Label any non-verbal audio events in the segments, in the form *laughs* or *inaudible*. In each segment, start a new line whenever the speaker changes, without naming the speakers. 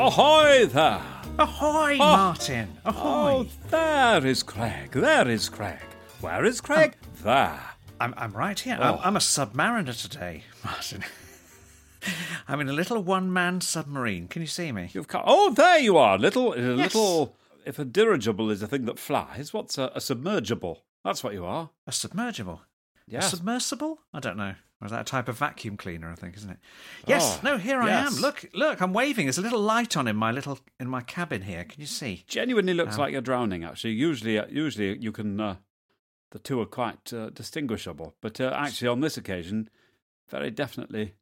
Ahoy there!
Ahoy, ah. Martin! Ahoy!
Oh, there is Craig. There is Craig. Where is Craig? Um, there.
I'm, I'm right here.
Oh.
I'm, I'm a submariner today, *laughs* Martin. *laughs* I'm in a little one-man submarine. Can you see me?
You've come. Oh, there you are. Little, a little. If a dirigible is a thing that flies, what's a, a submergible? That's what you are.
A submergible.
Yes.
A submersible? I don't know. Or is that a type of vacuum cleaner? I think, isn't it? Yes.
Oh,
no. Here I am. Look. Look. I'm waving. There's a little light on in my little in my cabin here. Can you see?
Genuinely looks
Um,
like you're drowning. Actually, usually, uh, usually you can. Uh, the two are quite uh, distinguishable, but uh, actually on this occasion, very definitely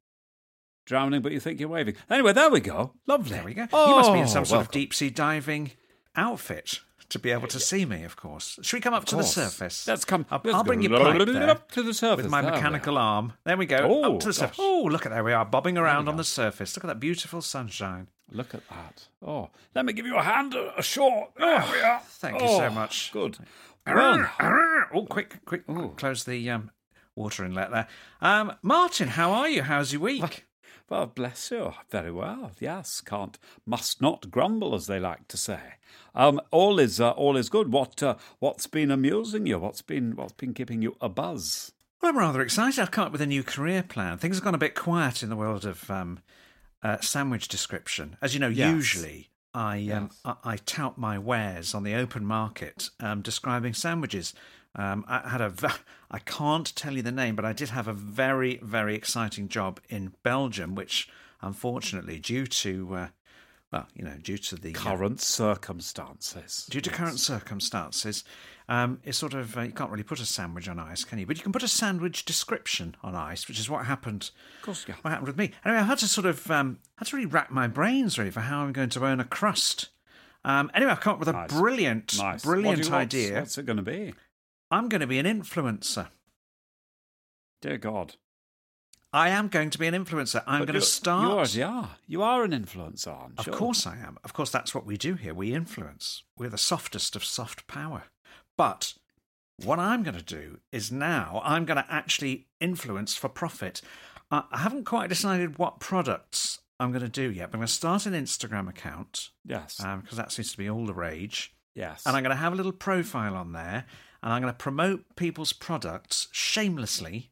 drowning. But you think you're waving. Anyway, there we go. Lovely.
There we go.
Oh,
you must be in some sort of deep sea diving outfit to be able to see me. Of course. Should we come up to the surface?
Let's come.
I'll,
let's
I'll bring you
up to the surface
with my
There
mechanical arm. There we go.
Oh,
up to the surface. Oh, look at there we are, bobbing around on the surface. Look at that beautiful sunshine.
Look at that. Oh, let me give you a hand ashore. There we are.
Thank you so
Oh,
much.
Good. Well,
oh, quick, quick, close the um, water inlet there. Um, Martin, how are you? How's your week?
Well, bless you. Very well. Yes, can't, must not grumble, as they like to say. Um, all is uh, all is good. What uh, what's been amusing you? What's been what's been keeping you a buzz?
Well, I'm rather excited. I've come up with a new career plan. Things have gone a bit quiet in the world of um, uh, sandwich description. As you know,
Yes.
usually I, um, I I tout my wares on the open market, um, describing sandwiches. Um, I had a *laughs* I can't tell you the name, but I did have a very very exciting job in Belgium, which unfortunately, due to uh, well, you know, due to the uh,
Current circumstances.
due to current circumstances, um, it's sort of uh, you can't really put a sandwich on ice, can you? But you can put a sandwich description on ice, which is what happened.
Of course, yeah.
What happened with me? Anyway, I had to sort of um, had to really rack my brains really for how I'm going to earn a crust. Um, anyway, I've come up with a
Nice.
brilliant,
Nice.
brilliant
What do you- what's-
idea.
What's it going to be?
I'm going to be an influencer.
Dear God.
I am going to be an influencer. I'm
But
going to start.
You already are. You are an influencer, aren't
Of
you?
course I am. Of course, that's what we do here. We influence. We're the softest of soft power. But what I'm going to do is now I'm going to actually influence for profit. I I haven't quite decided what products I'm going to do yet, but I'm going to start an Instagram account
Yes.
Um, because that seems to be all the rage.
yes.
And I'm going to have a little profile on there and I'm going to promote people's products shamelessly.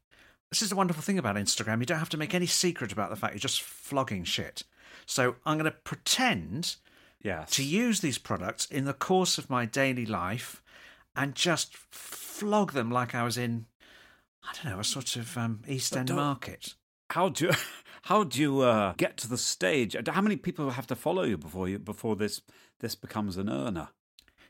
This is the wonderful thing about Instagram. You don't have to make any secret about the fact you're just flogging shit. So I'm going to pretend
yes.
to use these products in the course of my daily life and just flog them like I was in, I don't know, a sort of um, East End market.
How do you, *laughs* how do you uh, get to the stage? How many people have to follow you before you before this this becomes an earner?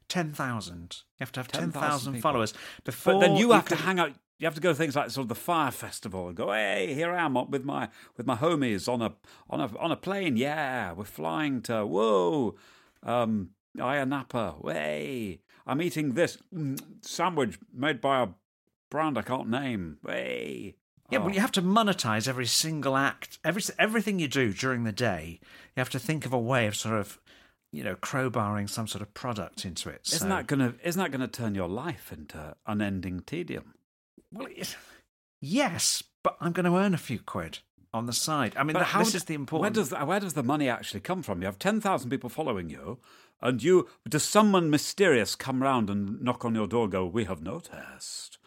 10,000. You have to have
10,000
10,000 followers before.
But then you have to hang out. You have to go to things like sort of the Fyre Festival and go, hey, here I am up with my with my homies on a on a on a plane. Yeah, we're flying to whoa, um, Ayia Napa. Hey, I'm eating this sandwich made by a brand I can't name. Hey,
Yeah,
Oh.
but you have to monetize every single act, every everything you do during the day. You have to think of a way of sort of, you know, crowbarring some sort of product into it.
Isn't
So-
that gonna isn't that gonna turn your life into unending tedium?
well? Yes, but I'm going to earn a few quid on the side. I mean,
But how
this
d-
is the
Where
important.
does the, where does the money actually come from? You have ten thousand people following you, and you does someone mysterious come round and knock on your door? and Go, we have noticed,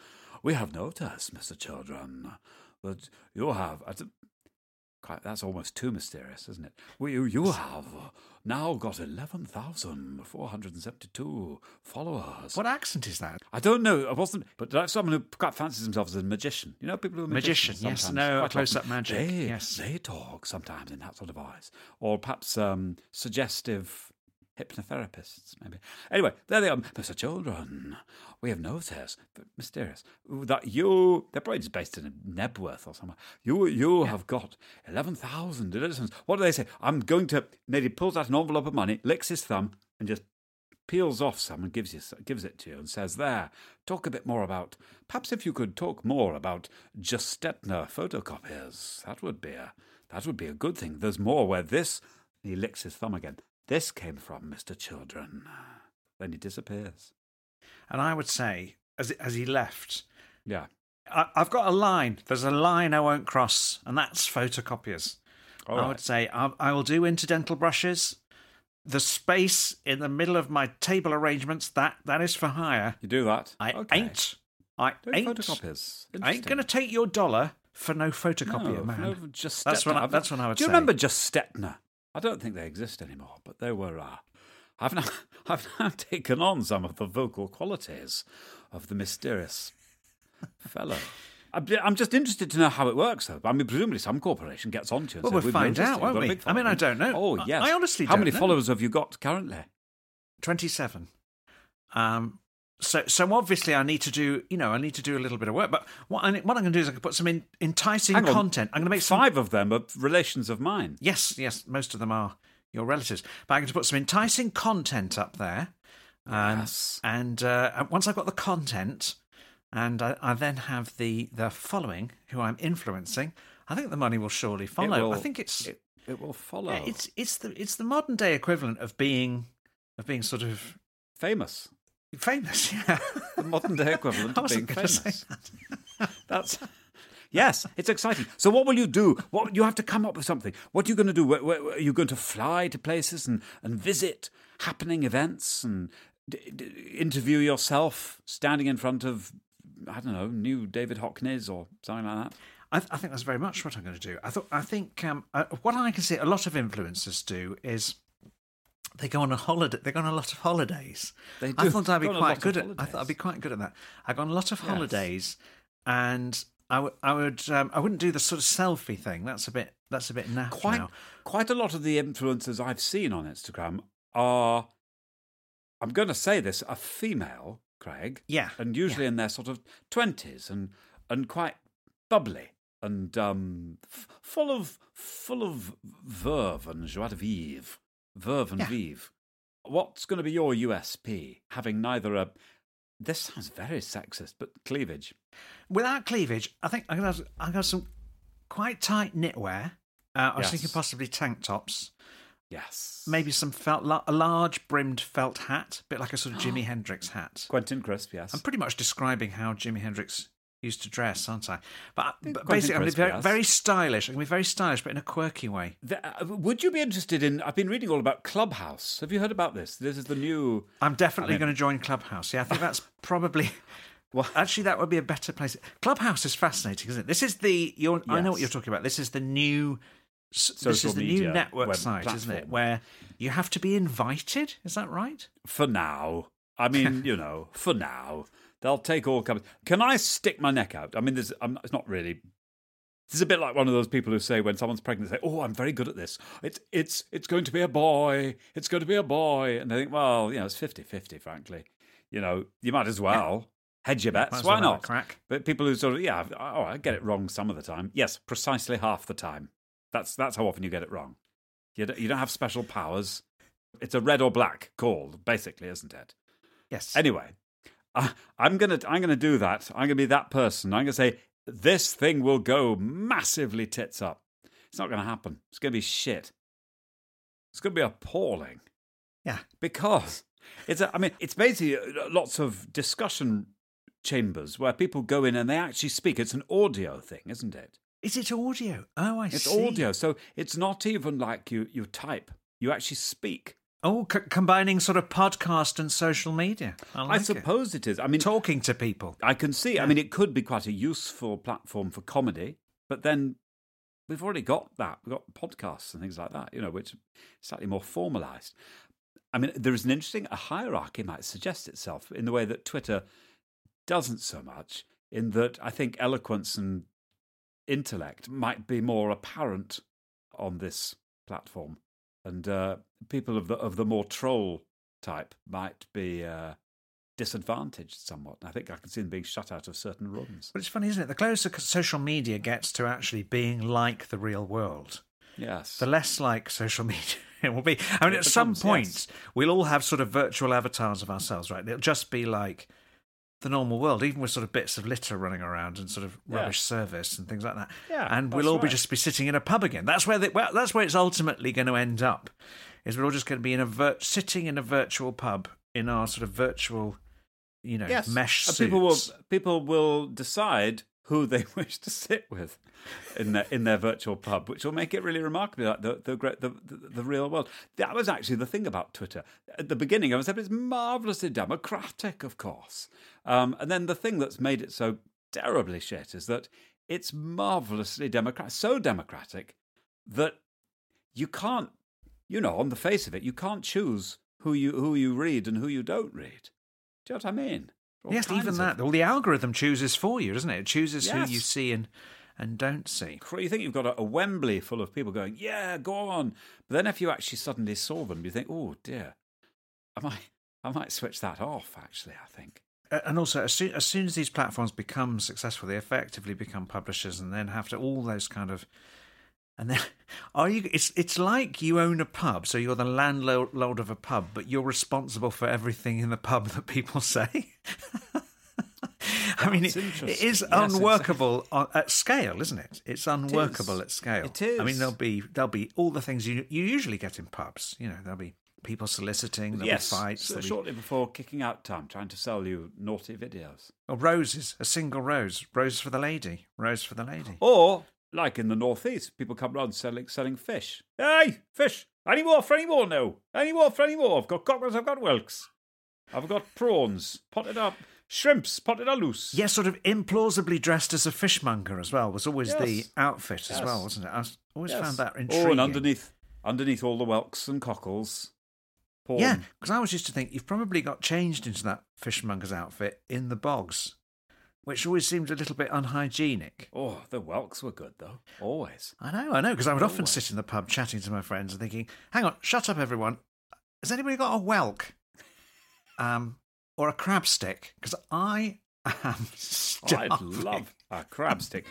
we have noticed, Mister Children, that you have. I d- Quite, that's almost too mysterious, isn't it? Well, you, you have now got 11,472 followers.
what accent is that?
I don't know. I wasn't, but like someone who quite fancies himself as a magician. You know, people who are
Magician, yes. No, close-up
often,
magic,
They,
yes.
they talk sometimes in that sort of voice, or perhaps um, suggestive hypnotherapists, maybe. Anyway, there they are, Mr. Children. We have no noticed, mysterious, that you, they're probably just based in Knebworth or somewhere. You you yeah. have got 11,000 listeners. What do they say? I'm going to, Neddy pulls out an envelope of money, licks his thumb, and just peels off some and gives you gives it to you and says, "There, talk a bit more about. Perhaps if you could talk more about Gestetner photocopiers, that would be a that would be a good thing. There's more where this." He licks his thumb again. This came from Mister Children. Then he disappears.
And I would say, as as he left,
yeah,
I, have got a line. There's a line I won't cross, and that's photocopiers. All I right. would say I, I will do interdental brushes the space in the middle of my table arrangements that that is for hire.
You do that?
I okay. ain't. I Doing ain't.
Photocopies.
I ain't going to take your dollar for no photocopier,
no,
man.
No, just
that's what I, that's what I would.
Do you
say.
remember Gestetner? I don't think they exist anymore, but they were. Uh, I've now *laughs* I've now taken on some of the vocal qualities of the mysterious fellow. *laughs* I'm just interested to know how it works, though. I mean, presumably some corporation gets onto it.
Well, we'll find out, won't we? I mean, I don't know.
Oh, yes.
I, honestly
How many
know.
followers have you got currently?
27. Um, so, so obviously, I need to do, you know, I need to do a little bit of work. But what, I, what I'm going to do is I can put some in, enticing
Hang
content. I'm going to make
five
some...
of them are relations of mine.
Yes, yes, most of them are your relatives. But I'm going to put some enticing content up there.
Um, yes.
And uh, once I've got the content, and I, I, then have the the following who I'm influencing. I think the money will surely follow.
Will,
I think it's
it, it will follow.
It's it's the it's the modern day equivalent of being of being sort of
famous.
Famous, yeah.
The modern day equivalent of *laughs* being famous.
That. *laughs*
That's Yes, it's exciting. So, what will you do? What you have to come up with something. What are you going to do? Where, where, are you going to fly to places and, and visit happening events and d- d- interview yourself standing in front of I don't know, new David Hockneys or something like that?
I, th- I, think that's very much what I'm going to do. I thought I think um, uh, what I can see a lot of influencers do is they go on a holiday. They go on a lot of holidays.
They do.
I thought I'd be quite good at. I thought I'd be quite good at that. I go on a lot of
yes.
holidays, and I, w- I would um, I wouldn't do the sort of selfie thing. That's a bit that's a bit naff
quite,
now.
Quite a lot of the influencers I've seen on Instagram are. I'm going to say this: a female Craig.
Yeah.
And usually
yeah.
in their sort of 20s and, and quite bubbly and um, f- full of full of verve and joie de vivre. Verve and
yeah.
vive. What's going to be your USP? Having neither a. This sounds very sexist, but cleavage.
Without cleavage, I think I'm have, I'm to have some quite tight knitwear. Uh, I was
yes.
thinking possibly tank tops.
Yes.
Maybe some felt, a large brimmed felt hat, a bit like a sort of Jimi *gasps* Hendrix hat.
Quentin Crisp, yes.
I'm pretty much describing how Jimi Hendrix used to dress, aren't I? But, but basically, I'm very, very stylish. I'm going to be very stylish, but in a quirky way.
The, uh, would you be interested in? I've been reading all about Clubhouse. Have you heard about this? This is the new.
I'm definitely
I mean-
going to join Clubhouse. Yeah, I think that's *laughs* probably. Well, actually, that would be a better place. Clubhouse is fascinating, isn't it? This is the. You're, I know what you're talking about. This is the new. s- this
Social
is the
media
new network site, isn't it?
platform.
Where you have to be invited. Is that right?
For now. I mean, *laughs* you know, for now. They'll take all comers. Can I stick my neck out? I mean, there's, I'm, it's not really. This is a bit like one of those people who say when someone's pregnant, they say, "Oh, I'm very good at this. It's it's it's going to be a boy. It's going to be a boy." And they think, well, you know, it's 50-50, frankly. You know, you might as well hedge your bets. Why
well
not?
crack.
But people who sort of, yeah, oh, I get it wrong some of the time. Yes, precisely half the time. That's that's how often you get it wrong. You don't, you don't have special powers. It's a red or black call, basically, isn't it?
Yes.
Anyway, I, I'm gonna I'm gonna do that. I'm gonna be that person. I'm gonna say this thing will go massively tits up. It's not gonna happen. It's gonna be shit. It's gonna be appalling
yeah.
because it's. A, I mean, it's basically uh, lots of discussion chambers where people go in and they actually speak. It's an audio thing, isn't it?
Is it audio? Oh, I
It's
see.
It's audio, so it's not even like you you type. You actually speak.
Oh, c- combining sort of podcast and social media. I, like
I
it.
suppose it is. I mean,
talking to people.
I can see. I mean, it could be quite a useful platform for comedy, but then we've already got that. We've got podcasts and things like that, you know, which are slightly more formalized. I mean, there is an interesting a hierarchy might suggest itself in the way that Twitter doesn't so much. In that, I think eloquence and intellect might be more apparent on this platform. And uh, people of the of the more troll type might be uh, disadvantaged somewhat. I think I can see them being shut out of certain rooms.
But it's funny, isn't it? The closer social media gets to actually being like the real world,
Yes,
the less like social *laughs* media it will be. I mean,
It
at some
becomes,
point,
yes.
we'll all have sort of virtual avatars of ourselves, right? It'll just be like the normal world, even with sort of bits of litter running around and sort of
Yeah.
rubbish service and things like that.
Yeah,
and we'll all be just be sitting in a pub again. That's where the, well, that's where it's ultimately going to end up. Is we're all just going to be in a vir- sitting in a virtual pub in our sort of virtual, you know,
yes.
mesh suits.
people will people will decide who they *laughs* wish to sit with in their in their virtual pub, which will make it really remarkably like the the the, the, the real world. That was actually the thing about Twitter. At the beginning, I was saying it's marvelously democratic, of course, um, and then the thing that's made it so terribly shit is that it's marvelously democratic, so democratic that you can't, you know, on the face of it, you can't choose who you who you read and who you don't read. Do you know what I mean? All
yes, even that. Well, the algorithm chooses for you, doesn't it? It chooses
Yes.
who you see and and don't see.
You think you've got a, Wembley full of people going, yeah, go on. But then if you actually suddenly saw them, you think, oh dear, I might, I might switch that off. Actually, I think.
And also, as soon, as soon as these platforms become successful, they effectively become publishers, and then have to all those kind of. And then, *laughs* are you? It's it's like you own a pub, so you're the landlord of a pub, but you're responsible for everything in the pub that people *laughs* say. I mean, it, it is
Yes,
unworkable on, at scale, isn't it? It's unworkable
is.
at scale.
It
I mean, there'll be there'll be all the things you you usually get in pubs. You know, there'll be people soliciting, there'll
yes,
be fights,
so
there'll be
shortly before kicking out time, trying to sell you naughty videos,
Or roses, a single rose, rose for the lady, rose for the lady.
or like in the northeast, people come round selling selling fish. Hey, fish! Any more for any more now? Any more for any more? I've got cockles, I've got whelks, I've got prawns, potted up, shrimps, potted loose.
Yes, sort of implausibly dressed as a fishmonger as well was always the
Yes.
outfit as
Yes.
well, wasn't it? I was- always
Yes.
found that intriguing.
Oh, and underneath, underneath all the whelks and cockles, porn.
Yeah, because I always used to think you've probably got changed into that fishmonger's outfit in the bogs, which always seemed a little bit unhygienic.
Oh, the whelks were good though. Always.
I know, I know, because I would often sit in the pub chatting to my friends and thinking, hang on, shut up, everyone. Has anybody got a whelk? Um, or a crab stick? Because I am *laughs* oh, starving.
I'd love a crab stick.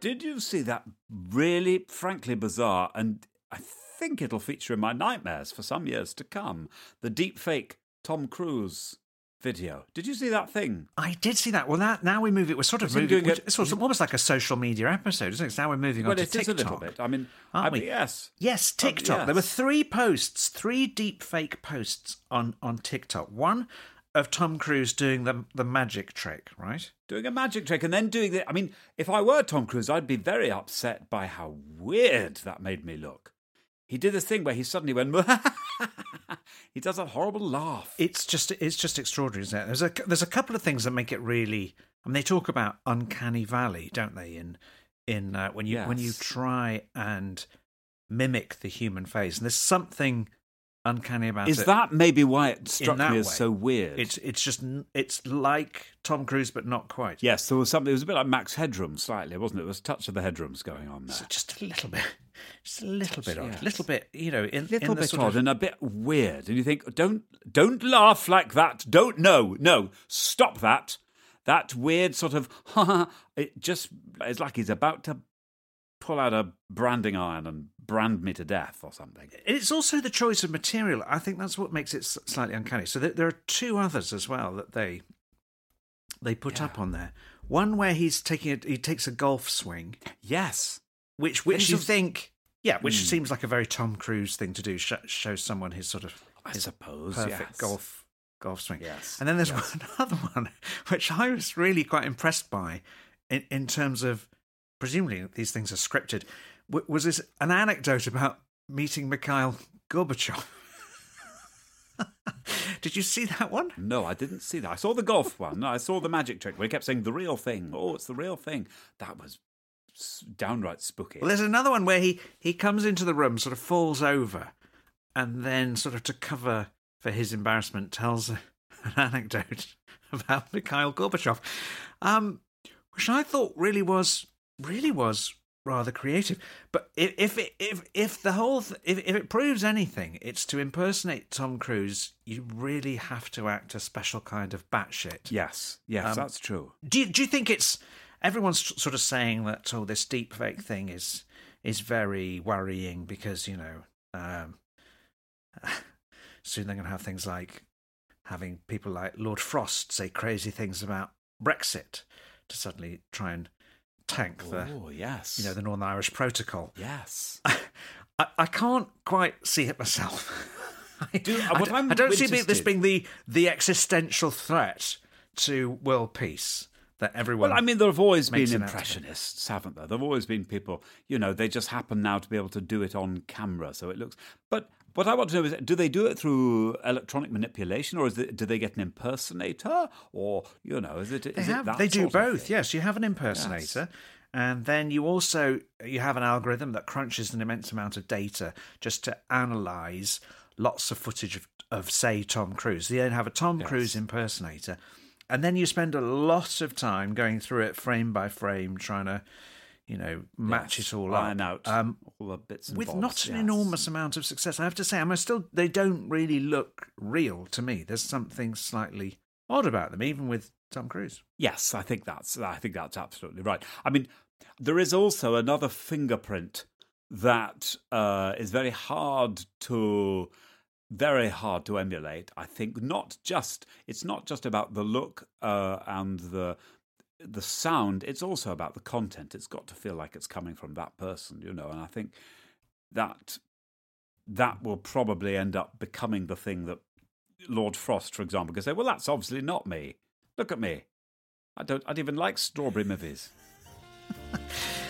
Did you see that really, frankly bizarre, and I think it'll feature in my nightmares for some years to come, the deep fake Tom Cruise video? Did you see that thing?
I did see that. Well, that, now we move it. We're sort of moving.
doing it-
It's sort of almost like a social media episode, isn't it? now we're moving
well,
on to
it is
TikTok.
a little bit. I mean,
Aren't
I
we?
mean, yes.
Yes,
Um,
TikTok. There were three posts, three deep fake posts on on TikTok. One of Tom Cruise doing the the magic trick, right?
doing a magic trick and then doing the. I mean, if I were Tom Cruise, I'd be very upset by how weird that made me look. He did this thing where he suddenly went. *laughs* *laughs* he does a horrible laugh.
It's just it's just extraordinary, isn't it? There's a there's a couple of things that make it really. I mean, they talk about uncanny valley, don't they? In in uh, when you when you try and mimic the human face, and there's something uncanny about
Is
it.
that maybe why it struck me as
way.
so weird?
It's it's just it's like Tom Cruise, but not quite.
yes, there was something. It was a bit like Max Headroom, slightly, wasn't it? There was a touch of the Headrooms going on there.
So just a little bit, just a little bit odd,
yes.
little bit, you know, in,
little
in
bit odd
of,
and a bit weird. And you think, don't don't laugh like that. Don't no no stop that. That weird sort of *laughs* it just it's like he's about to pull out a branding iron and brand me to death or something.
It's also the choice of material. I think that's what makes it slightly uncanny. So there, there are two others as well that they they put up on there. One where he's taking a, he takes a golf swing,
Yes.
Which which you think, yeah, which
Hmm.
seems like a very Tom Cruise thing to do. Sh- show someone his sort of
I
his
suppose,
perfect
yes.
golf golf swing.
Yes,
And then there's
yes. *laughs*
another one which I was really quite impressed by, in, in terms of presumably these things are scripted. W- was this an anecdote about meeting Mikhail Gorbachev? *laughs* Did you see that one?
No, I didn't see that. I saw the golf one. I saw the magic trick where he kept saying the real thing. Oh, it's the real thing. That was downright spooky.
Well, there's another one where he he comes into the room, sort of falls over, and then sort of to cover for his embarrassment, tells *laughs* an anecdote *laughs* about Mikhail Gorbachev, um, which I thought really was really was rather creative. But if if it, if if the whole th- if if it proves anything, it's to impersonate Tom Cruise. You really have to act a special kind of batshit.
Yes, yes,
Um,
that's true.
Do you, do you think it's everyone's sort of saying that oh this deep fake thing is is very worrying because you know um, *laughs* soon they're going to have things like having people like Lord Frost say crazy things about Brexit to suddenly try and tank the
oh, yes.
you know the Northern Irish Protocol.
yes. *laughs*
I, I can't quite see it myself. *laughs* I,
Do-
I
what
d-
I'm
I don't see this being the the existential threat to world peace that everyone.
Well, I mean, there have always been
it out to be.
impressionists, haven't there? There have always been people, you know, they just happen now to be able to do it on camera, so it looks. But what I want to know is, do they do it through electronic manipulation, or is it, do they get an impersonator, or you know, is it?
They
is it
have.
that
They do both. Yes, you have an impersonator, and then you also you have an algorithm that crunches an immense amount of data just to analyze lots of footage of, of say Tom Cruise. They then have a Tom Cruise impersonator, and then you spend a lot of time going through it frame by frame, trying to you know match
Yes,
it all up.
out
Um,
all the bits and
with
bobs,
not an
yes.
enormous amount of success. I have to say, I'm still they don't really look real to me. There's something slightly odd about them, even with Tom Cruise.
Yes, I think that's I think that's absolutely right. I mean, there is also another fingerprint that uh, is very hard to very hard to emulate. I think not just it's not just about the look uh, and the the sound. It's also about the content. It's got to feel like it's coming from that person, you know. And I think that that will probably end up becoming the thing that Lord Frost, for example, can say, "Well, that's obviously not me. Look at me. I don't. I don't even like strawberry movies." *laughs*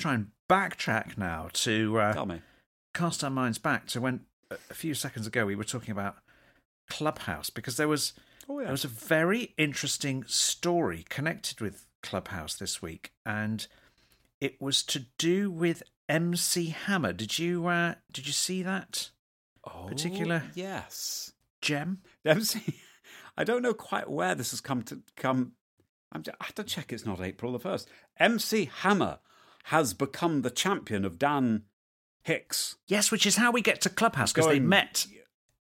To try and backtrack now to uh,
Tell me.
cast our minds back to when a a few seconds ago we were talking about Clubhouse because there was
Oh, yeah.
there was a very interesting story connected with Clubhouse this week, and it was to do with MC Hammer. Did you uh, did you see that
Oh,
particular-
Yes.
gem?
MC. *laughs* I don't know quite where this has come to come. I'm, I have to check. It's not April the first. MC Hammer has become the champion of Dan Hicks.
Yes, which is how we get to Clubhouse because they met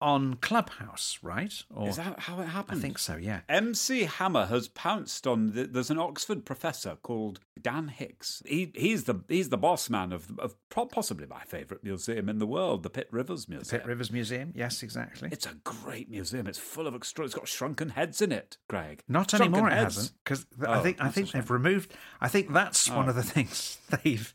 on Clubhouse, right? Or
Is that how it happened?
I think so. Yeah.
MC Hammer has pounced on. The, there's an Oxford professor called Dan Hicks. He, he's the he's the boss man of, of possibly my favourite museum in the world, the Pitt Rivers Museum.
Pitt Rivers Museum. Yes, exactly.
It's a great museum. It's full of extra. It's got shrunken heads in it, Greg.
Not
Shrunken
anymore. It hasn't because
Oh,
I think I think they've removed. I think that's one
Oh.
of the *laughs* things they've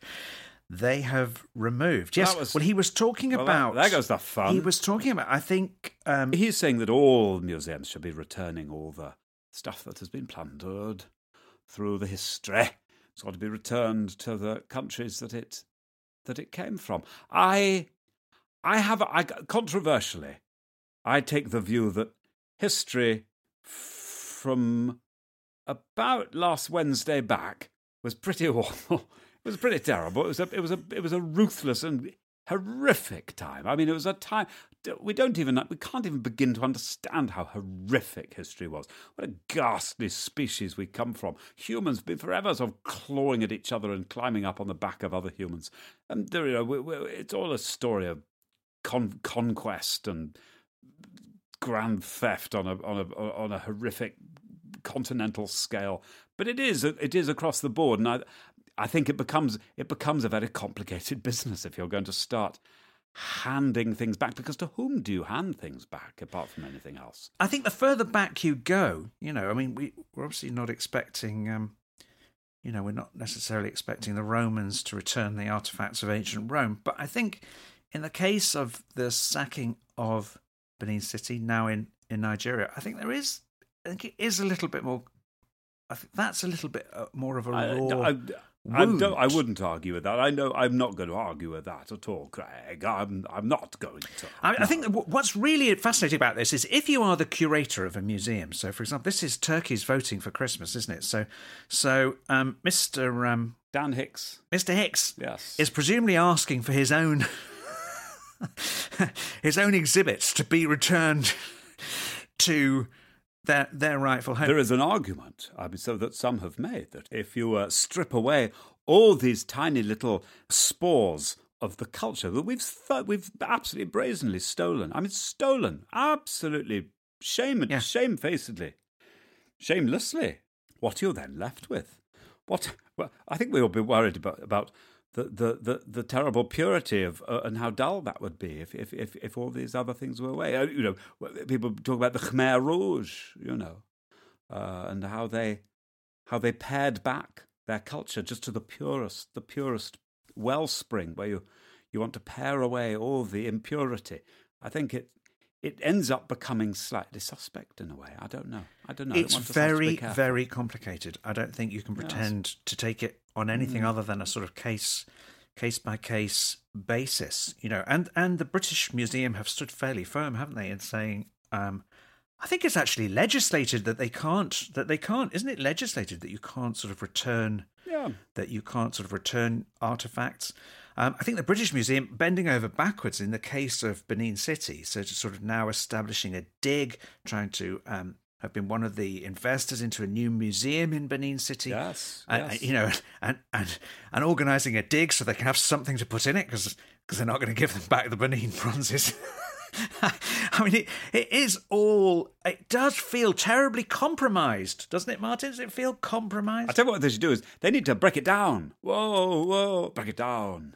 they have removed. Yes.
Was-
well, he was talking
Well,
about.
that- there goes the fun.
He was talking about. I think. Um,
He's saying that all museums should be returning all the stuff that has been plundered through the history. It's got to be returned to the countries that it that it came from. I, I have, I controversially, I take the view that history from about last Wednesday back was pretty *laughs* awful. It was pretty terrible. It was a, it was a, it was a ruthless and horrific time. I mean, it was a time we don't even we can't even begin to understand how horrific history was. What a ghastly species we come from. Humans been forever sort of clawing at each other and climbing up on the back of other humans, and there, you know, we, we, it's all a story of con- conquest and grand theft on a on a on a horrific continental scale. But it is it is across the board, and I I think it becomes it becomes a very complicated *laughs* business if you're going to start handing things back because to whom do you hand things back apart from anything else
i think the further back you go you know i mean we, we're obviously not expecting um, you know we're not necessarily expecting the romans to return the artifacts of ancient rome but i think in the case of the sacking of benin city now in in nigeria i think there is i think it is a little bit more I think that's a little bit uh, more of a raw. I, I,
I, don't, I, wouldn't argue with that. I know I'm not going to argue with that at all, Craig. I'm, I'm not going to.
I, I think what's really fascinating about this is if you are the curator of a museum. So, for example, this is Turkey's voting for Christmas, isn't it? So, so um, Mr. Um,
Dan Hicks,
Mr. Hicks,
yes,
is presumably asking for his own *laughs* his own exhibits to be returned *laughs* to their their rightful home.
There is an argument, I mean, so that some have made that if you uh, strip away all these tiny little spores of the culture that we've th- we've absolutely brazenly stolen. I mean, stolen absolutely shame yeah. shamefacedly, shamelessly. What are you then left with? What? Well, I think we will be worried about about the, the, the, the terrible purity of uh, and how dull that would be if, if, if, if all these other things were away. Uh, you know, people talk about the Khmer Rouge, you know, uh, and how they how they pared back their culture just to the purest, the purest wellspring where you you want to pare away all the impurity. I think it it ends up becoming slightly suspect in a way. I don't know. I don't know.
It's very, very complicated. I don't think you can pretend yes. to take it on anything mm. other than a sort of case case by case basis. You know, and and the British Museum have stood fairly firm, haven't they, in saying. Um, I think it's actually legislated that they can't. That they can't. Isn't it legislated that you can't sort of return?
Yeah.
That you can't sort of return artifacts. Um, I think the British Museum bending over backwards in the case of Benin City, so to sort of now establishing a dig, trying to um, have been one of the investors into a new museum in Benin City.
Yes,
and,
yes.
you know, and and and organising a dig so they can have something to put in it because because they're not going to give them back the Benin *laughs* bronzes. *laughs* I mean, it, it is all. It does feel terribly compromised, doesn't it, Martin? Does it feel compromised?
I tell you what they should do is they need to break it down. Whoa, whoa, break it down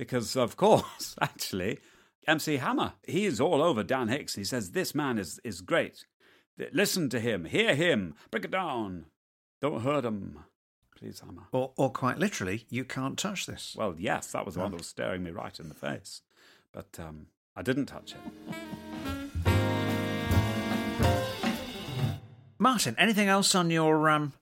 because, of course, *laughs* actually, MC Hammer, he is all over Dan Hicks. He says, This man is, is great. Listen to him, hear him, break it down. Don't hurt him. Please, Hammer.
Or, or quite literally, you can't touch this.
Well, yes, that was the one that was staring me right in the face. But um, I didn't touch it.
Martin, anything else on your um,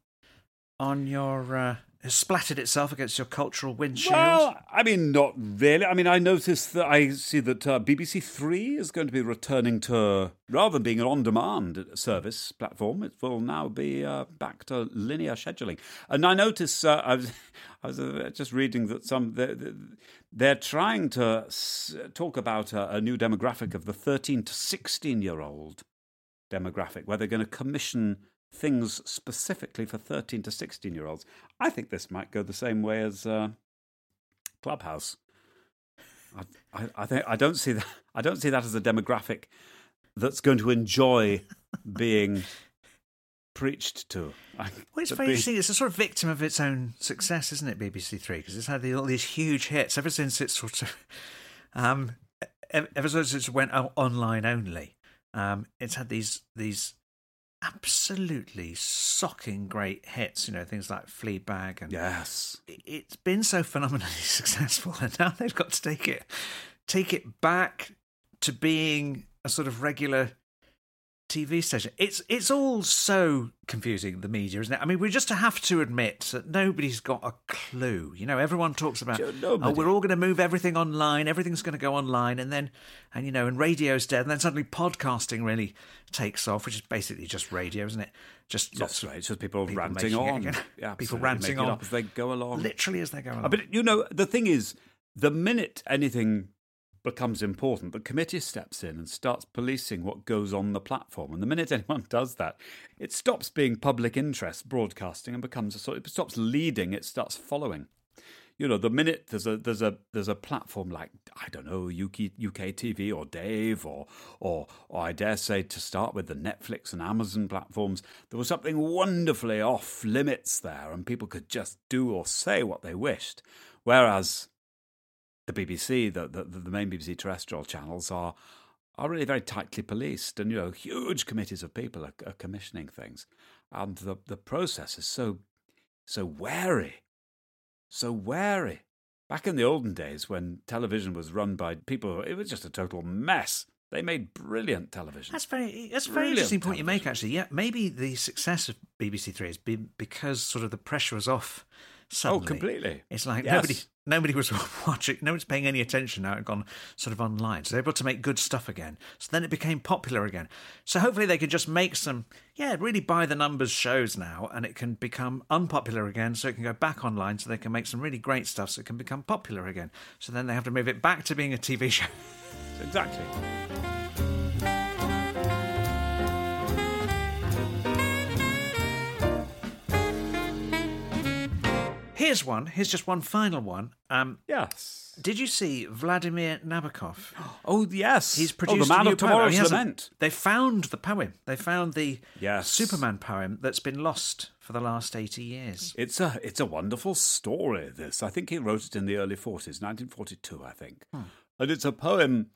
on your uh, has splattered itself against your cultural windshield?
Well, I mean, not really. I mean, I noticed that I see that uh, BBC Three is going to be returning to, rather than being an on demand service platform, it will now be uh, back to linear scheduling. And I noticed, uh, I was, *laughs* I was uh, just reading that some, they're, they're trying to talk about a, a new demographic of the 13 to 16 year old demographic, where they're going to commission things specifically for 13 to 16 year olds. I think this might go the same way as uh, Clubhouse. I, I, I, think I don't see that. I don't see that as a demographic that's going to enjoy being preached to.
well, it's very interesting. It's a sort of victim of its own success, isn't it? BBC Three because it's had all these huge hits ever since it sort of, *laughs* um, ever since it went online only. Um, it's had these these absolutely socking great hits, you know, things like Fleabag and
Yes.
It's been so phenomenally *laughs* successful and now they've got to take it take it back to being a sort of regular TV station. It's it's all so confusing, the media, isn't it? I mean, we just have to admit that nobody's got a clue. You know, everyone talks about, oh, we're all going to move everything online, everything's going to go online, and then, and you know, and radio's dead, and then suddenly podcasting really takes off, which is basically just radio, isn't it? Just
lots right. It's just people, people ranting on. *laughs*
Yeah, people ranting on
as they go along.
Literally as they go uh, along.
But, you know, the thing is, the minute anything becomes important, the committee steps in and starts policing what goes on the platform. And the minute *laughs* anyone does that, it stops being public interest broadcasting and becomes a sort. Of. It stops leading. It starts following. You know, the minute there's a there's a there's a platform like I don't know UK UK TV or Dave or or or I dare say to start with the Netflix and Amazon platforms, there was something wonderfully off limits there, and people could just do or say what they wished. Whereas the BBC, the, the, the main BBC terrestrial channels are are really very tightly policed, and you know, huge committees of people are, are commissioning things, and the the process is so so wary, so wary. Back in the olden days, when television was run by people, it was just a total mess. They made brilliant television.
That's very that's a very interesting point you make. Actually, yeah, maybe the success of BBC Three has been because sort of the pressure was off. Suddenly.
Oh, completely.
It's like
Yes.
nobody nobody was *laughs* watching, no one's paying any attention now. It gone sort of online, so they're able to make good stuff again. So then it became popular again. So hopefully they could just make some, yeah, really by the numbers shows now, and it can become unpopular again. So it can go back online, so they can make some really great stuff, so it can become popular again. So then they have to move it back to being a TV *laughs* show.
Exactly.
Here's one. Here's just one final one. Um,
Yes.
did you see Vladimir Nabokov? *gasps*
Oh yes.
He's
oh,
produced
the man
a new
of
poem.
tomorrow's
hasn't-
lament.
They found the poem. They found the
Yes.
Superman poem that's been lost for the last eighty years.
It's a it's a wonderful story. This I think he wrote it in the early forties, nineteen forty two, I think, and it's a poem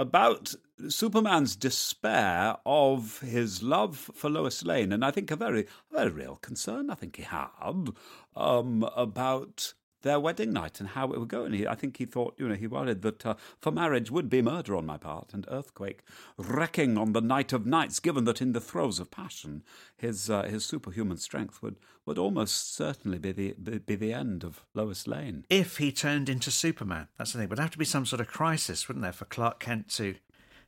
about Superman's despair of his love for Lois Lane, and I think a very a very real concern. I think he had um, about their wedding night and how it would go. And he, I think he thought, you know, he worried that uh, for marriage would be murder on my part and earthquake wrecking on the night of nights, given that in the throes of passion, his uh, his superhuman strength would, would almost certainly be the be, be the end of Lois Lane.
If he turned into Superman, that's the thing. Would have to be some sort of crisis, wouldn't there, for Clark Kent to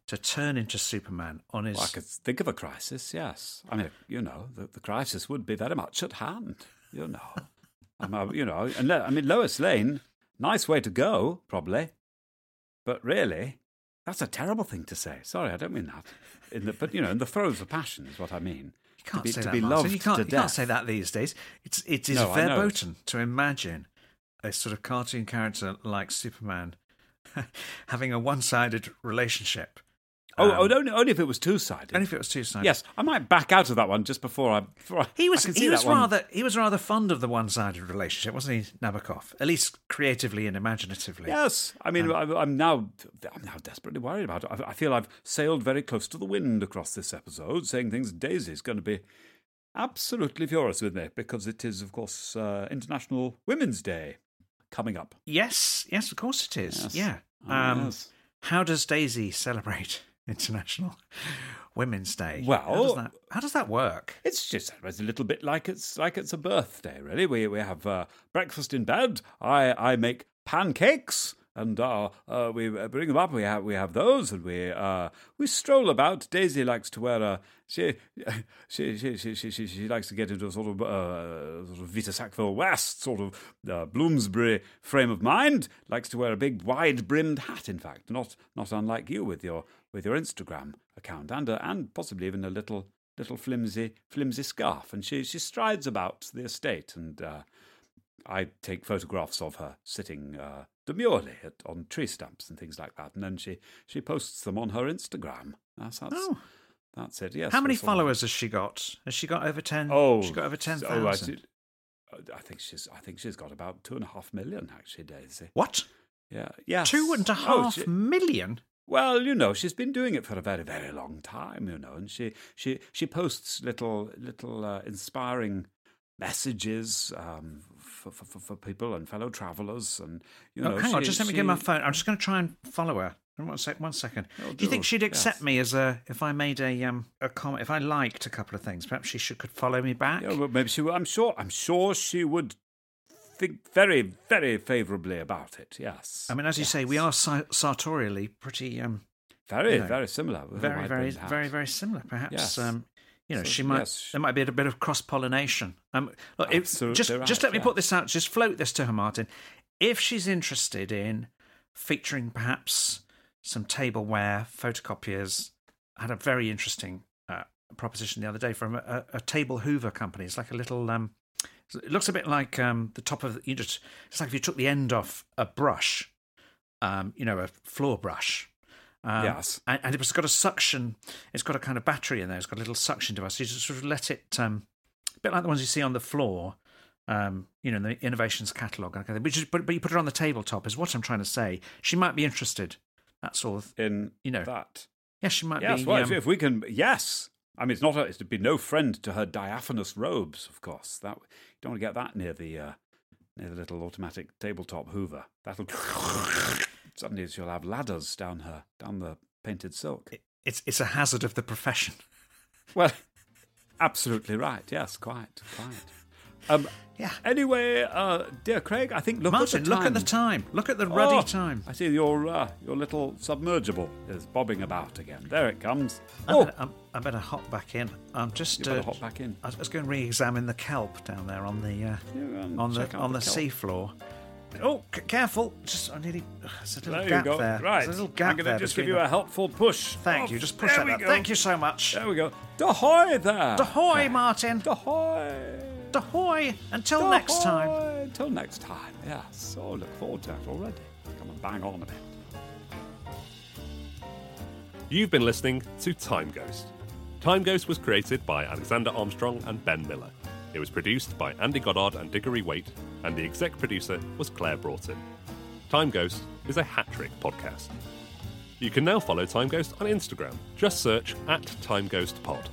to turn into Superman on his.
Well, I could think of a crisis, yes. I mean, you know, the, the crisis would be very much at hand, you know. You know, and Lo- I mean, Lois Lane, nice way to go, probably. But really, that's a terrible thing to say. Sorry, I don't mean that. In the, but, you know, in the throes of passion is what I mean.
You can't
to be,
say
to
that,
be
Martin.
loved
You can't,
to
you can't say that these days. It's it is
No,
verboten to imagine a sort of cartoon character like Superman *laughs* having a one-sided relationship.
Oh,
Um,
oh, only, only if it was two sided.
Only if it was two-sided.
Yes, I might back out of that one just before I. Before I
He was
I
he was
that one.
rather he was rather fond of the one-sided relationship, wasn't he, Nabokov? At least creatively and imaginatively.
Yes, I mean, I'm, I'm now, I'm now desperately worried about it. I, I feel I've sailed very close to the wind across this episode, saying things. Daisy's going to be absolutely furious with me because it is, of course, uh, International Women's Day coming up.
Yes, yes, of course it is.
Yes.
Yeah.
Oh,
Um,
yes.
How does Daisy celebrate International Women's Day?
Well-
how does that, how does that work?
It's just it's a little bit like it's like it's a birthday, really. We we have uh, breakfast in bed. I I make pancakes. And uh, uh, we bring them up. We have we have those, and we uh, we stroll about. Daisy likes to wear a she *laughs* she she she she, she, she likes to get into a sort of uh, sort of Vita Sackville West sort of uh, Bloomsbury frame of mind. Likes to wear a big wide brimmed hat. In fact, not not unlike you with your with your Instagram account, and uh, and possibly even a little little flimsy flimsy scarf. And she she strides about the estate and. Uh, I take photographs of her sitting uh, demurely at, on tree stumps and things like that, and then she, she posts them on her Instagram. That's that's,
Oh.
that's it. Yes.
How many
we're sort of-
followers has she got? Has she got over ten?
Oh,
she got over ten
oh, I, I think she's I think she's got about two and a half million actually, Daisy.
what?
Yeah, yeah.
Two and a half million?
Well, you know, she's been doing it for a very, very long time, you know, and she she she posts little little uh, inspiring messages um, for, for for- people and fellow travellers, and you know.
oh, hang on,
she-
just let me
she-
get my phone. I'm just going to try and follow her. One sec, one second.
Oh,
do you think she'd accept
yes.
me as a if I made a um a comment if I liked a couple of things? Perhaps she should could follow me back.
Yeah, well, maybe she. would- I'm sure. I'm sure she would think very, very favourably about it. Yes.
I mean, as you say, we are sa- sartorially pretty um
very,
you know,
very similar.
very, very, very, very similar. Perhaps,
Yes.
um, you know,
So,
she might.
yes.
There might be a bit of cross pollination. Um, look, just,
right,
just let me
yeah.
put this out. Just float this to her, Martin. If she's interested in featuring perhaps some tableware, photocopiers. I had a very interesting uh, proposition the other day from a, a, table hoover company. It's like a little. Um, it looks a bit like um, the top of you just. It's like if you took the end off a brush, um, you know, a floor brush.
Um, yes,
and, and, it's got a suction. It's got a kind of battery in there. It's got a little suction device. So you just sort of let it, um, a bit like the ones you see on the floor. Um, you know, in the innovations catalogue, but, but, but you put it on the tabletop. Is what I'm trying to say. She might be interested. That sort of
in
you know
that.
Yes, she might
yes,
be.
Well,
um,
if, if, we can, yes. I mean, it's not. A, it'd be no friend to her diaphanous robes, of course. That you don't want to get that near the uh, near the little automatic tabletop Hoover. That'll suddenly she'll have ladders down her down the painted silk. It,
it's it's a hazard of the profession. *laughs*
Well, absolutely right. Yes, quite, quite. Um,
yeah.
Anyway, uh, dear Craig, I think look
Martin,
at the time.
look at the time. Look at the ruddy
oh,
time.
I see your uh, your little submergible is bobbing about again. There it comes.
I
oh,
better, I'm, I better hop back in. I'm just
you
uh,
hop back in.
I was going to re-examine the kelp down there on the uh, yeah, on the on the, the seafloor. Oh, c- careful! Just I nearly. there's a little
there
gap
you go.
there.
Right.
There's a little gap
I'm going to just give you a helpful push.
Thank
oh,
you. Just push that.
we
Up.
go.
Thank you so much.
There we go. Dahoy there.
Dahoy, Martin.
Dahoy.
Dahoy. Until Dahoy. next time.
Until next time. Yeah. Oh, so look forward to that already. Come and bang on a bit.
You've been listening to Timeghost. Time Ghost was created by Alexander Armstrong and Ben Miller. It was produced by Andy Goddard and Diggory Waite, and the exec producer was Claire Broughton. Timeghost is a hat trick podcast. You can now follow Timeghost on Instagram. Just search at Time Ghost Pod.